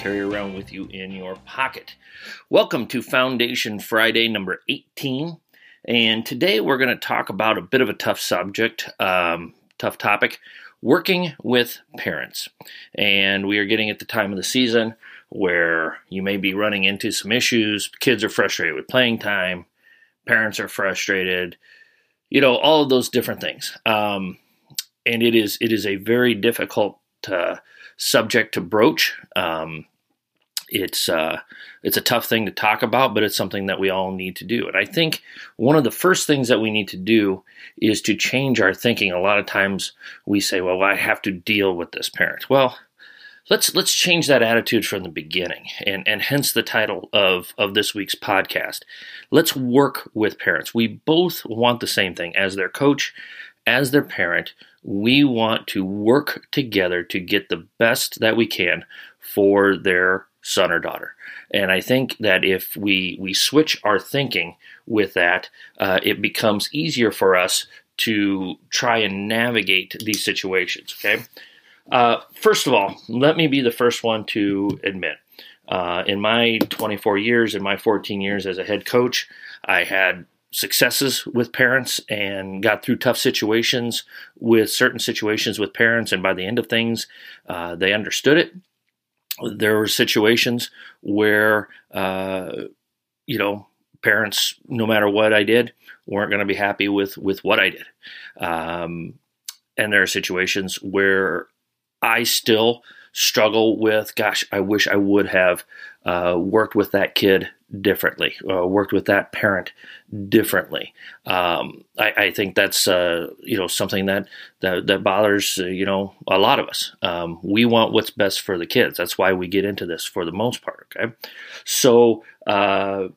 carry around with you in your pocket. Welcome to Foundation Friday number 18. And today we're going to talk about a bit of a tough subject, um, tough topic working with parents. And we are getting at the time of the season where you may be running into some issues. Kids are frustrated with playing time, parents are frustrated, you know, all of those different things. Um, and it is it is a very difficult uh, subject to broach. Um, it's uh, it's a tough thing to talk about, but it's something that we all need to do. And I think one of the first things that we need to do is to change our thinking. A lot of times we say, "Well, I have to deal with this parent." Well, let's let's change that attitude from the beginning, and and hence the title of of this week's podcast. Let's work with parents. We both want the same thing as their coach, as their parent we want to work together to get the best that we can for their son or daughter. And I think that if we we switch our thinking with that, uh, it becomes easier for us to try and navigate these situations. Okay. Uh, first of all, let me be the first one to admit. Uh, in my 24 years, in my 14 years as a head coach, I had successes with parents and got through tough situations with certain situations with parents. And by the end of things, uh, they understood it. There were situations where, uh, you know, parents, no matter what I did, weren't going to be happy with with what I did. Um, and there are situations where I still struggle with, gosh, I wish I would have uh, worked with that kid differently, uh, worked with that parent differently. Um, I, I, think that's uh, you know something that that, that bothers uh, you know a lot of us. Um, we want what's best for the kids. That's why we get into this for the most part. Okay, so uh,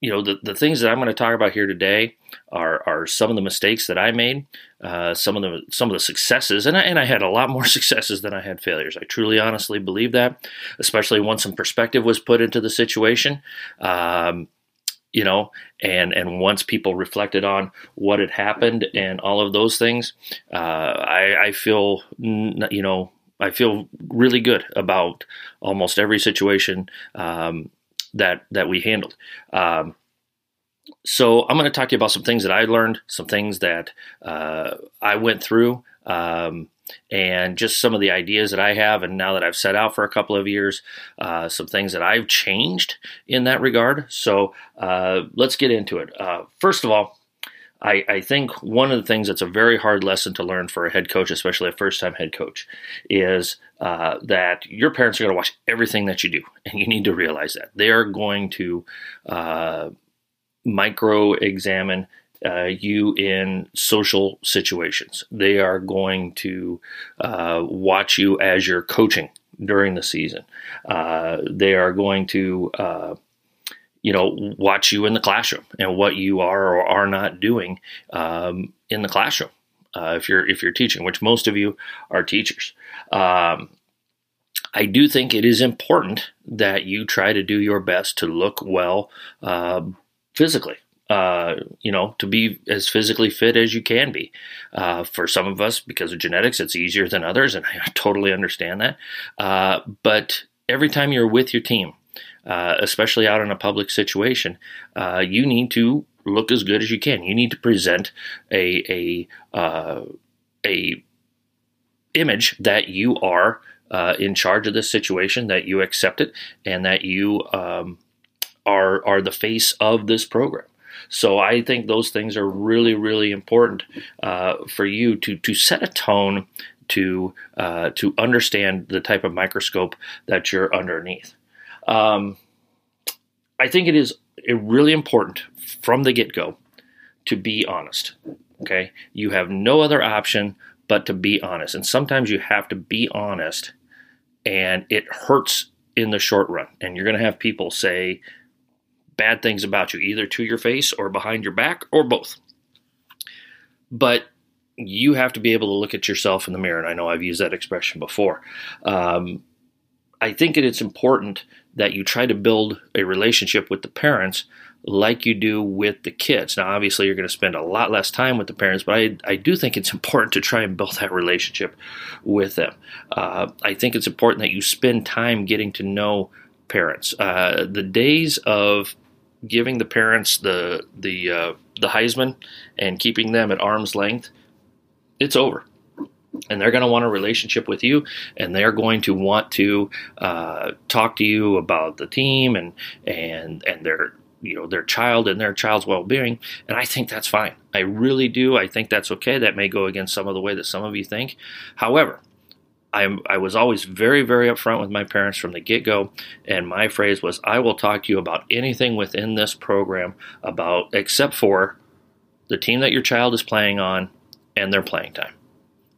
you know, the, the things that I'm going to talk about here today are, are some of the mistakes that I made, uh, some of the some of the successes, and I, and I had a lot more successes than I had failures. I truly, honestly believe that, especially once some perspective was put into the situation. Um, you know, and and once people reflected on what had happened and all of those things, uh, I, I feel you know I feel really good about almost every situation um, that that we handled. Um, so I'm going to talk to you about some things that I learned, some things that uh, I went through, um, and just some of the ideas that I have. And now that I've set out for a couple of years, uh, some things that I've changed in that regard. So uh, let's get into it. Uh, first of all, I, I, think one of the things that's a very hard lesson to learn for a head coach, especially a first time head coach, is uh, that your parents are going to watch everything that you do. And you need to realize that. They are going to uh, micro examine uh, you in social situations. They are going to uh, watch you as you're coaching during the season. Uh, they are going to uh, you know, watch you in the classroom and what you are or are not doing um, in the classroom. Uh, if you're if you're teaching, which most of you are teachers, um, I do think it is important that you try to do your best to look well uh, physically. Uh, you know, to be as physically fit as you can be. Uh, for some of us, because of genetics, it's easier than others, and I totally understand that. Uh, but every time you're with your team, uh, especially out in a public situation, uh, you need to look as good as you can. You need to present a a uh, a image that you are uh, in charge of this situation, that you accept it, and that you um, are are the face of this program. So I think those things are really, really important uh, for you to to set a tone to to understand the type of microscope that you're underneath. Um, I think it is really important from the get go to be honest. Okay. You have no other option but to be honest. And sometimes you have to be honest and it hurts in the short run. And you're going to have people say bad things about you, either to your face or behind your back or both. But you have to be able to look at yourself in the mirror. And I know I've used that expression before. Um, I think it's important that you try to build a relationship with the parents like you do with the kids. Now, obviously, you're going to spend a lot less time with the parents, but I, I do think it's important to try and build that relationship with them. Uh, I think it's important that you spend time getting to know parents. Uh, the days of giving the parents the the uh, the Heisman and keeping them at arm's length, it's over and they're going to want a relationship with you and they're going to want to uh, talk to you about the team and and and their you know their child and their child's well-being and i think that's fine. I really do. I think that's okay. That may go against some of the way that some of you think. However I, I was always very, very upfront with my parents from the get go, and my phrase was, "I will talk to you about anything within this program about, except for the team that your child is playing on and their playing time."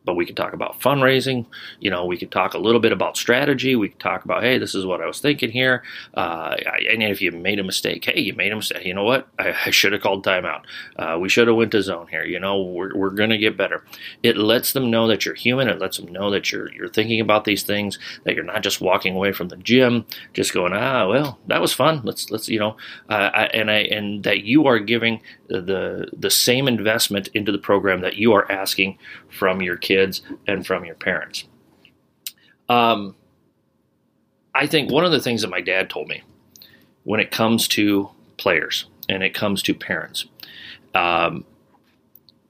But we could talk about fundraising. You know, we could talk a little bit about strategy. We could talk about, hey, this is what I was thinking here. Uh, and if you made a mistake, hey, you made a mistake. You know what? I, I should have called timeout. Uh, we should have went to zone here. You know, we're, we're going to get better. It lets them know that you're human. It lets them know that you're you're thinking about these things. That you're not just walking away from the gym, just going, ah, well, that was fun. Let's let's you know, uh, I, and I and that you are giving the the same investment into the program that you are asking from your kids and from your parents. Um, I think one of the things that my dad told me when it comes to players and it comes to parents, um,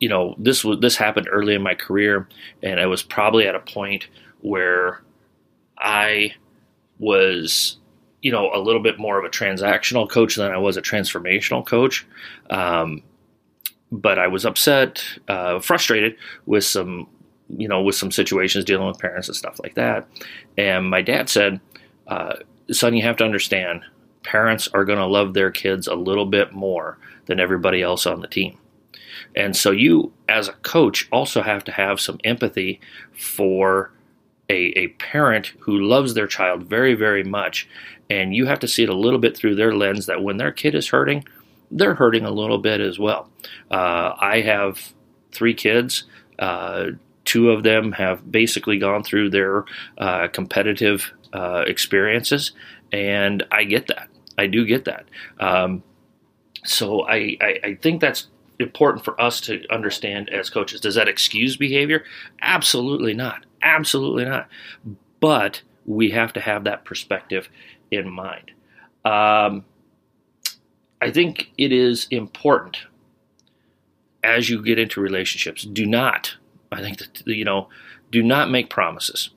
you know, this was this happened early in my career, and I was probably at a point where I was you know a little bit more of a transactional coach than I was a transformational coach. Um, but I was upset, uh, frustrated with some, you know, with some situations dealing with parents and stuff like that. And my dad said, uh, "Son, you have to understand, parents are going to love their kids a little bit more than everybody else on the team." And so you, as a coach, also have to have some empathy for a, a parent who loves their child very, very much. And you have to see it a little bit through their lens that when their kid is hurting, they're hurting a little bit as well. Uh, I have three kids. Uh, two of them have basically gone through their uh, competitive uh, experiences, and I get that. I do get that. Um, so I, I, I think that's important for us to understand as coaches. Does that excuse behavior? Absolutely not. Absolutely not. But we have to have that perspective in mind. Um, I think it is important as you get into relationships. Do not, I think that you know, do not make promises.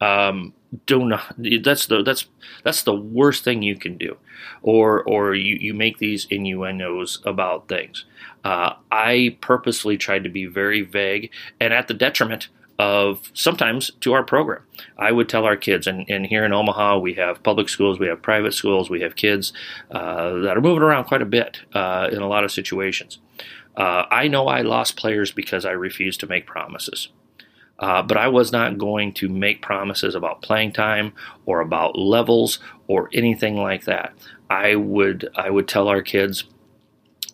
Um, do not. That's the that's that's the worst thing you can do, or or you you make these innuendos about things. Uh, I purposely tried to be very vague and at the detriment of sometimes to our program. I would tell our kids, and, and here in Omaha, we have public schools, we have private schools, we have kids uh, that are moving around quite a bit uh, in a lot of situations. Uh, I know I lost players because I refused to make promises. Uh, but I was not going to make promises about playing time or about levels or anything like that. I would I would tell our kids,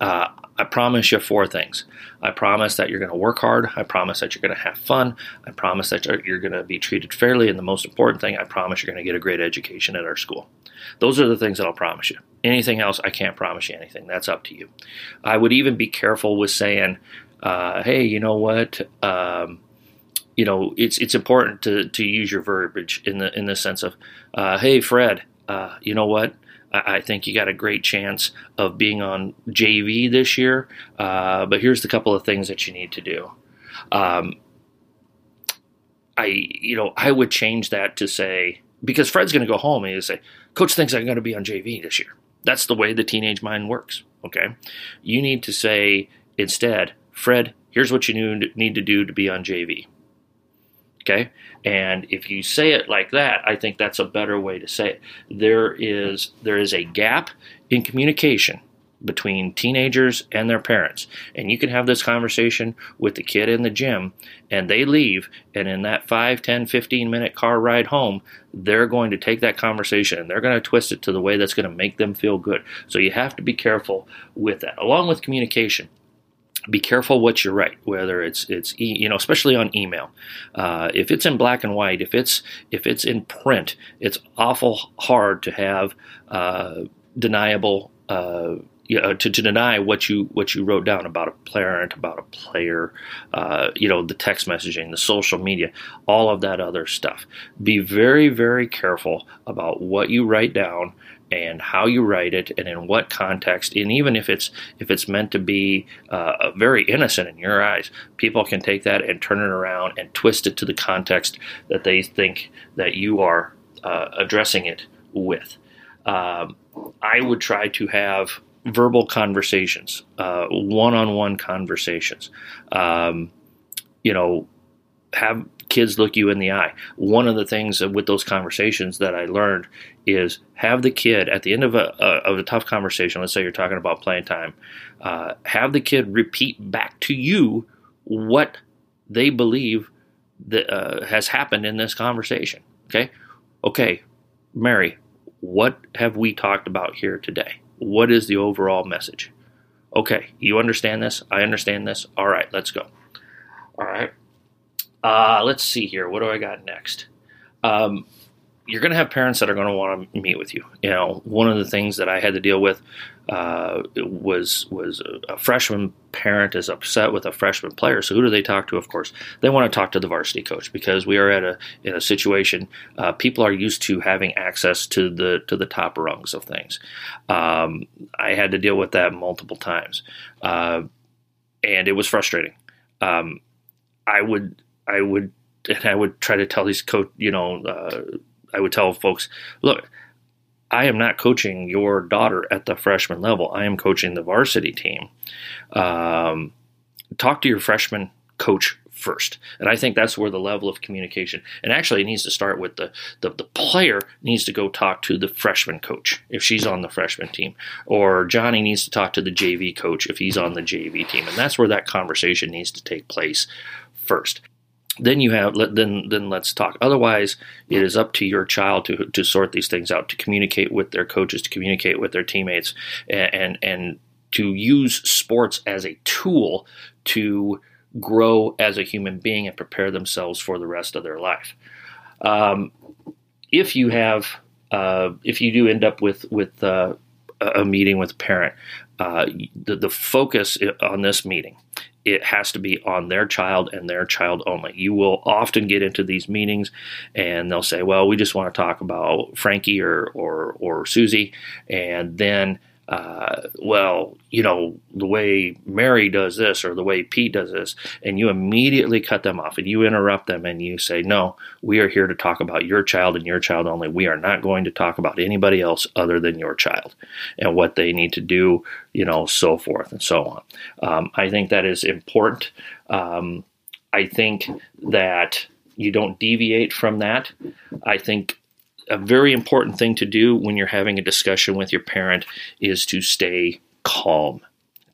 uh, I promise you four things. I promise that you're going to work hard. I promise that you're going to have fun. I promise that you're going to be treated fairly. And the most important thing, I promise you're going to get a great education at our school. Those are the things that I'll promise you. Anything else, I can't promise you anything. That's up to you. I would even be careful with saying, uh, hey, you know what? Um, you know, it's it's important to, to use your verbiage in the in the sense of, uh, hey, Fred, uh, you know what? I think you got a great chance of being on JV this year. Uh, but here's the couple of things that you need to do. Um, I, you know, I would change that to say because Fred's going to go home and he'll say, "Coach thinks I'm going to be on JV this year." That's the way the teenage mind works. Okay, you need to say instead, Fred, here's what you need to do to be on JV. Okay. And if you say it like that, I think that's a better way to say it. There is there is a gap in communication between teenagers and their parents. And you can have this conversation with the kid in the gym and they leave and in that 5, 10, 15 minute car ride home, they're going to take that conversation and they're going to twist it to the way that's going to make them feel good. So you have to be careful with that. Along with communication, be careful what you write whether it's it's you know especially on email uh, if it's in black and white if it's if it's in print it's awful hard to have uh, deniable uh, uh, to, to deny what you what you wrote down about a parent, about a player, uh, you know, the text messaging, the social media, all of that other stuff. Be very very careful about what you write down and how you write it and in what context and even if it's if it's meant to be uh, very innocent in your eyes people can take that and turn it around and twist it to the context that they think that you are uh, addressing it with. Um, i would try to have verbal conversations uh, one-on-one conversations. Um, you know have kids look you in the eye. One of the things with those conversations that I learned is have the kid at the end of a, of a tough conversation. Let's say you're talking about playing time. Uh, have the kid repeat back to you what they believe that uh, has happened in this conversation. Okay, okay, Mary, what have we talked about here today? What is the overall message? Okay, you understand this? I understand this. All right, let's go. All right. Uh, let's see here. What do I got next? Um, you're going to have parents that are going to want to meet with you. You know, one of the things that I had to deal with uh, was was a, freshman parent is upset with a freshman player. So who do they talk to? Of course, they want to talk to the varsity coach because we are at a in a situation. Uh, people are used to having access to the to the top rungs of things. Um, I had to deal with that multiple times, uh, and it was frustrating. Um, I would I would and I would try to tell these coach, you know, uh, I would tell folks, look, I am not coaching your daughter at the freshman level. I am coaching the varsity team. Um, talk to your freshman coach first. And I think that's where the level of communication, and actually it needs to start with the, the, the, player needs to go talk to the freshman coach if she's on the freshman team, or Johnny needs to talk to the JV coach if he's on the JV team. And that's where that conversation needs to take place first then you have then then let's talk. Otherwise it is up to your child to to sort these things out to communicate with their coaches to communicate with their teammates and and, to use sports as a tool to grow as a human being and prepare themselves for the rest of their life. Um, if you have uh, if you do end up with with uh, a meeting with a parent uh, the, the focus on this meeting it has to be on their child and their child only. You will often get into these meetings and they'll say, "Well, we just want to talk about Frankie or or or Susie," and then uh, well, you know, the way Mary does this or the way Pete does this, and you immediately cut them off and you interrupt them and you say, No, we are here to talk about your child and your child only. We are not going to talk about anybody else other than your child and what they need to do, you know, so forth and so on. Um, I think that is important. Um, I think that you don't deviate from that. I think a very important thing to do when you're having a discussion with your parent is to stay calm.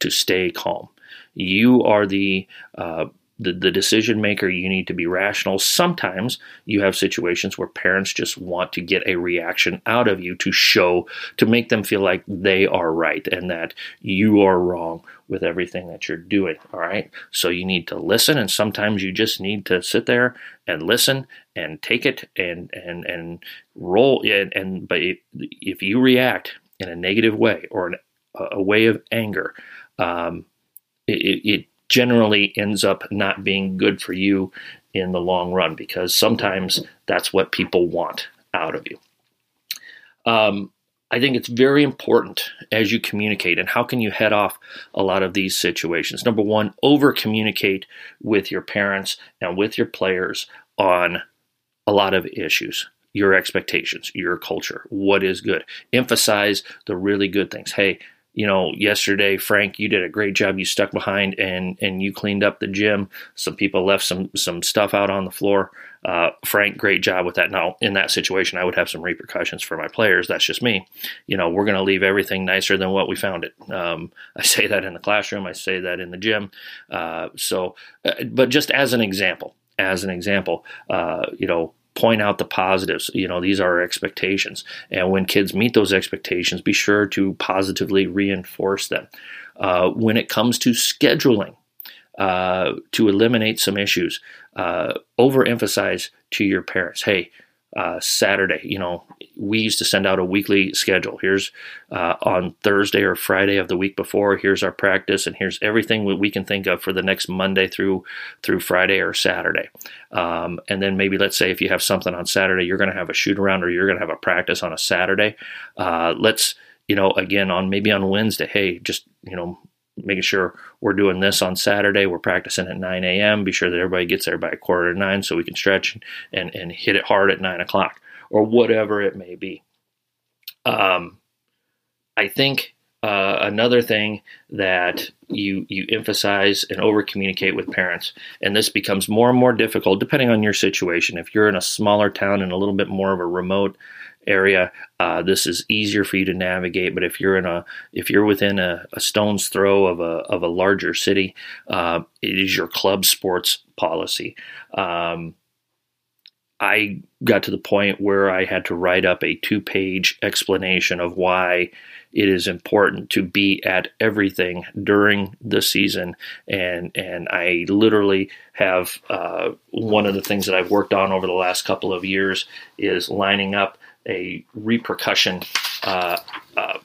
To stay calm. You are the uh, the, the decision maker, you need to be rational. Sometimes you have situations where parents just want to get a reaction out of you to show, to make them feel like they are right and that you are wrong with everything that you're doing. All right. So you need to listen, and sometimes you just need to sit there and listen and take it and and and roll. And, and but if you react in a negative way or an, a way of anger, um, it, it generally ends up not being good for you in the long run because sometimes that's what people want out of you. Um, I think it's very important as you communicate. And how can you head off a lot of these situations? Number one, over communicate with your parents and with your players on a lot of issues your expectations, your culture, what is good. Emphasize the really good things. Hey, you know, yesterday, Frank, you did a great job. You stuck behind and and you cleaned up the gym. Some people left some some stuff out on the floor. Uh, Frank, great job with that. Now, in that situation, I would have some repercussions for my players. That's just me. You know, we're going to leave everything nicer than what we found it. Um, I say that in the classroom. I say that in the gym. Uh, so, uh, but just as an example, as an example, uh, you know, point out the positives. You know, these are our expectations. And when kids meet those expectations, be sure to positively reinforce them. Uh, when it comes to scheduling, uh, to eliminate some issues, uh, overemphasize to your parents hey, uh, Saturday. You know, we used to send out a weekly schedule. Here's uh, on Thursday or Friday of the week before. Here's our practice, and here's everything we can think of for the next Monday through through Friday or Saturday. Um, and then maybe let's say if you have something on Saturday, you're going to have a shoot around or you're going to have a practice on a Saturday. Uh, let's you know again on maybe on Wednesday. Hey, just you know making sure we're doing this on Saturday. We're practicing at 9 a.m. Be sure that everybody gets there by a quarter to nine so we can stretch and, and hit it hard at nine o'clock or whatever it may be. Um, I think uh, another thing that you you emphasize and over communicate with parents, and this becomes more and more difficult depending on your situation. If you're in a smaller town and a little bit more of a remote area, uh, this is easier for you to navigate. But if you're in a if you're within a, a stone's throw of a of a larger city, uh, it is your club sports policy. Um, I got to the point where I had to write up a two page explanation of why it is important to be at everything during the season. And, and I literally have uh, one of the things that I've worked on over the last couple of years is lining up a repercussion uh, uh,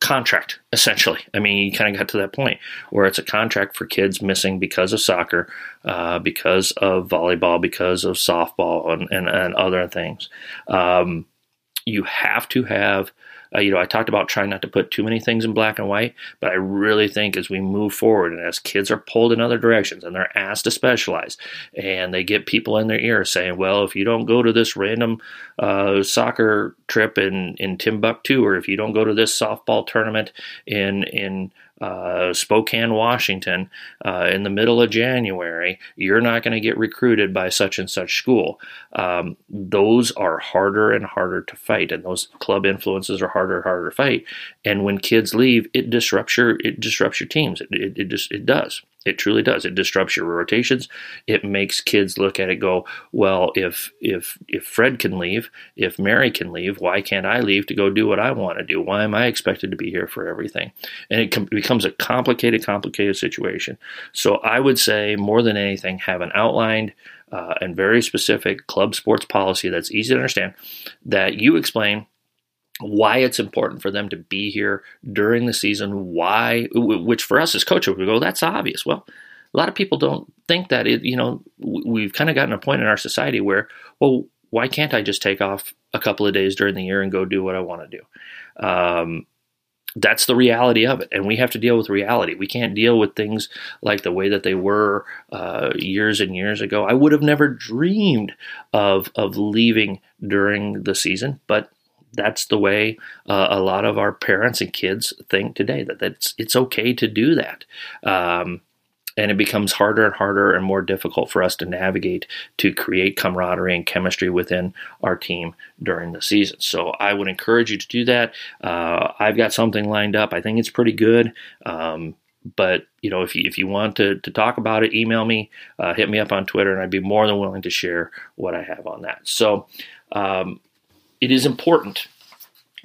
contract, essentially. I mean, you kind of got to that point where it's a contract for kids missing because of soccer, uh, because of volleyball, because of softball, and, and, and other things. Um, you have to have uh, you know, I talked about trying not to put too many things in black and white, but I really think as we move forward and as kids are pulled in other directions and they're asked to specialize and they get people in their ear saying, well, if you don't go to this random uh, soccer trip in, in Timbuktu or if you don't go to this softball tournament in, in, uh, Spokane, Washington, uh, in the middle of January, you're not going to get recruited by such and such school. Um, those are harder and harder to fight, and those club influences are harder and harder to fight. And when kids leave, it disrupts your it disrupts your teams. It it, it just it does. It truly does. It disrupts your rotations. It makes kids look at it go, well, if if if Fred can leave, if Mary can leave, why can't I leave to go do what I want to do? Why am I expected to be here for everything? And it com- becomes a complicated, complicated situation. So I would say more than anything, have an outlined uh, and very specific club sports policy that's easy to understand that you explain why it's important for them to be here during the season, why, which for us as coaches, we go, that's obvious. Well, a lot of people don't think that it, you know, we've kind of gotten a point in our society where, well, why can't I just take off a couple of days during the year and go do what I want to do? Um, that's the reality of it, and we have to deal with reality. We can't deal with things like the way that they were uh, years and years ago. I would have never dreamed of of leaving during the season, but that's the way uh, a lot of our parents and kids think today that that's it's okay to do that. Um, and it becomes harder and harder and more difficult for us to navigate to create camaraderie and chemistry within our team during the season. So I would encourage you to do that. Uh, I've got something lined up. I think it's pretty good. Um, but you know, if you if you want to to talk about it, email me, uh, hit me up on Twitter, and I'd be more than willing to share what I have on that. So um, it is important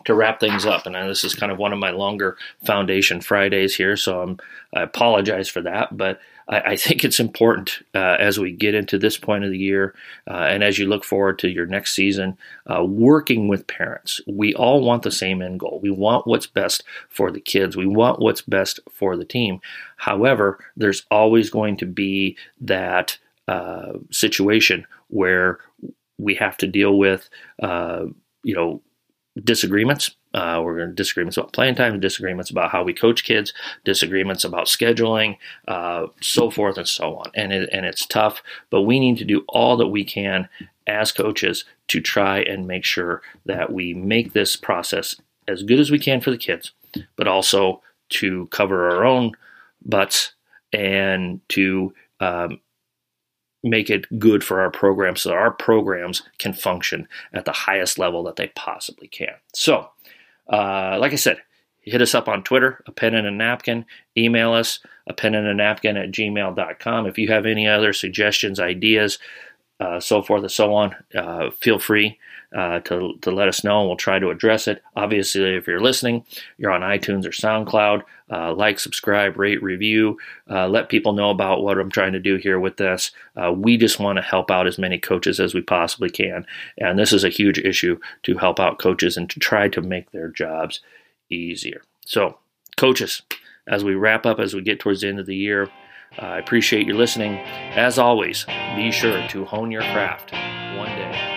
to wrap things up. And this is kind of one of my longer Foundation Fridays here, so I'm, i apologize for that. But I, I think it's important uh, as we get into this point of the year uh, and as you look forward to your next season, uh, working with parents. We all want the same end goal. We want what's best for the kids, we want what's best for the team. However, there's always going to be that uh, situation where we have to deal with uh, you know, disagreements. Uh, we're going to disagreements about playing time, disagreements about how we coach kids, disagreements about scheduling, uh, so forth and so on. And it, and it's tough, but we need to do all that we can as coaches to try and make sure that we make this process as good as we can for the kids, but also to cover our own butts and to um, make it good for our programs so our programs can function at the highest level that they possibly can. So, uh, like I said, hit us up on Twitter, a pen and a napkin, email us, a pen and a napkin at gmail.com. If you have any other suggestions, ideas, uh, so forth and so on, uh, feel free uh, to, to let us know, and we'll try to address it. Obviously, if you're listening, you're on iTunes or SoundCloud. Uh, like, subscribe, rate, review. Uh, let people know about what I'm trying to do here with this. Uh, we just want to help out as many coaches as we possibly can. And this is a huge issue to help out coaches and to try to make their jobs easier. So, coaches, as we wrap up, as we get towards the end of the year, I appreciate you listening. As always, be sure to hone your craft one day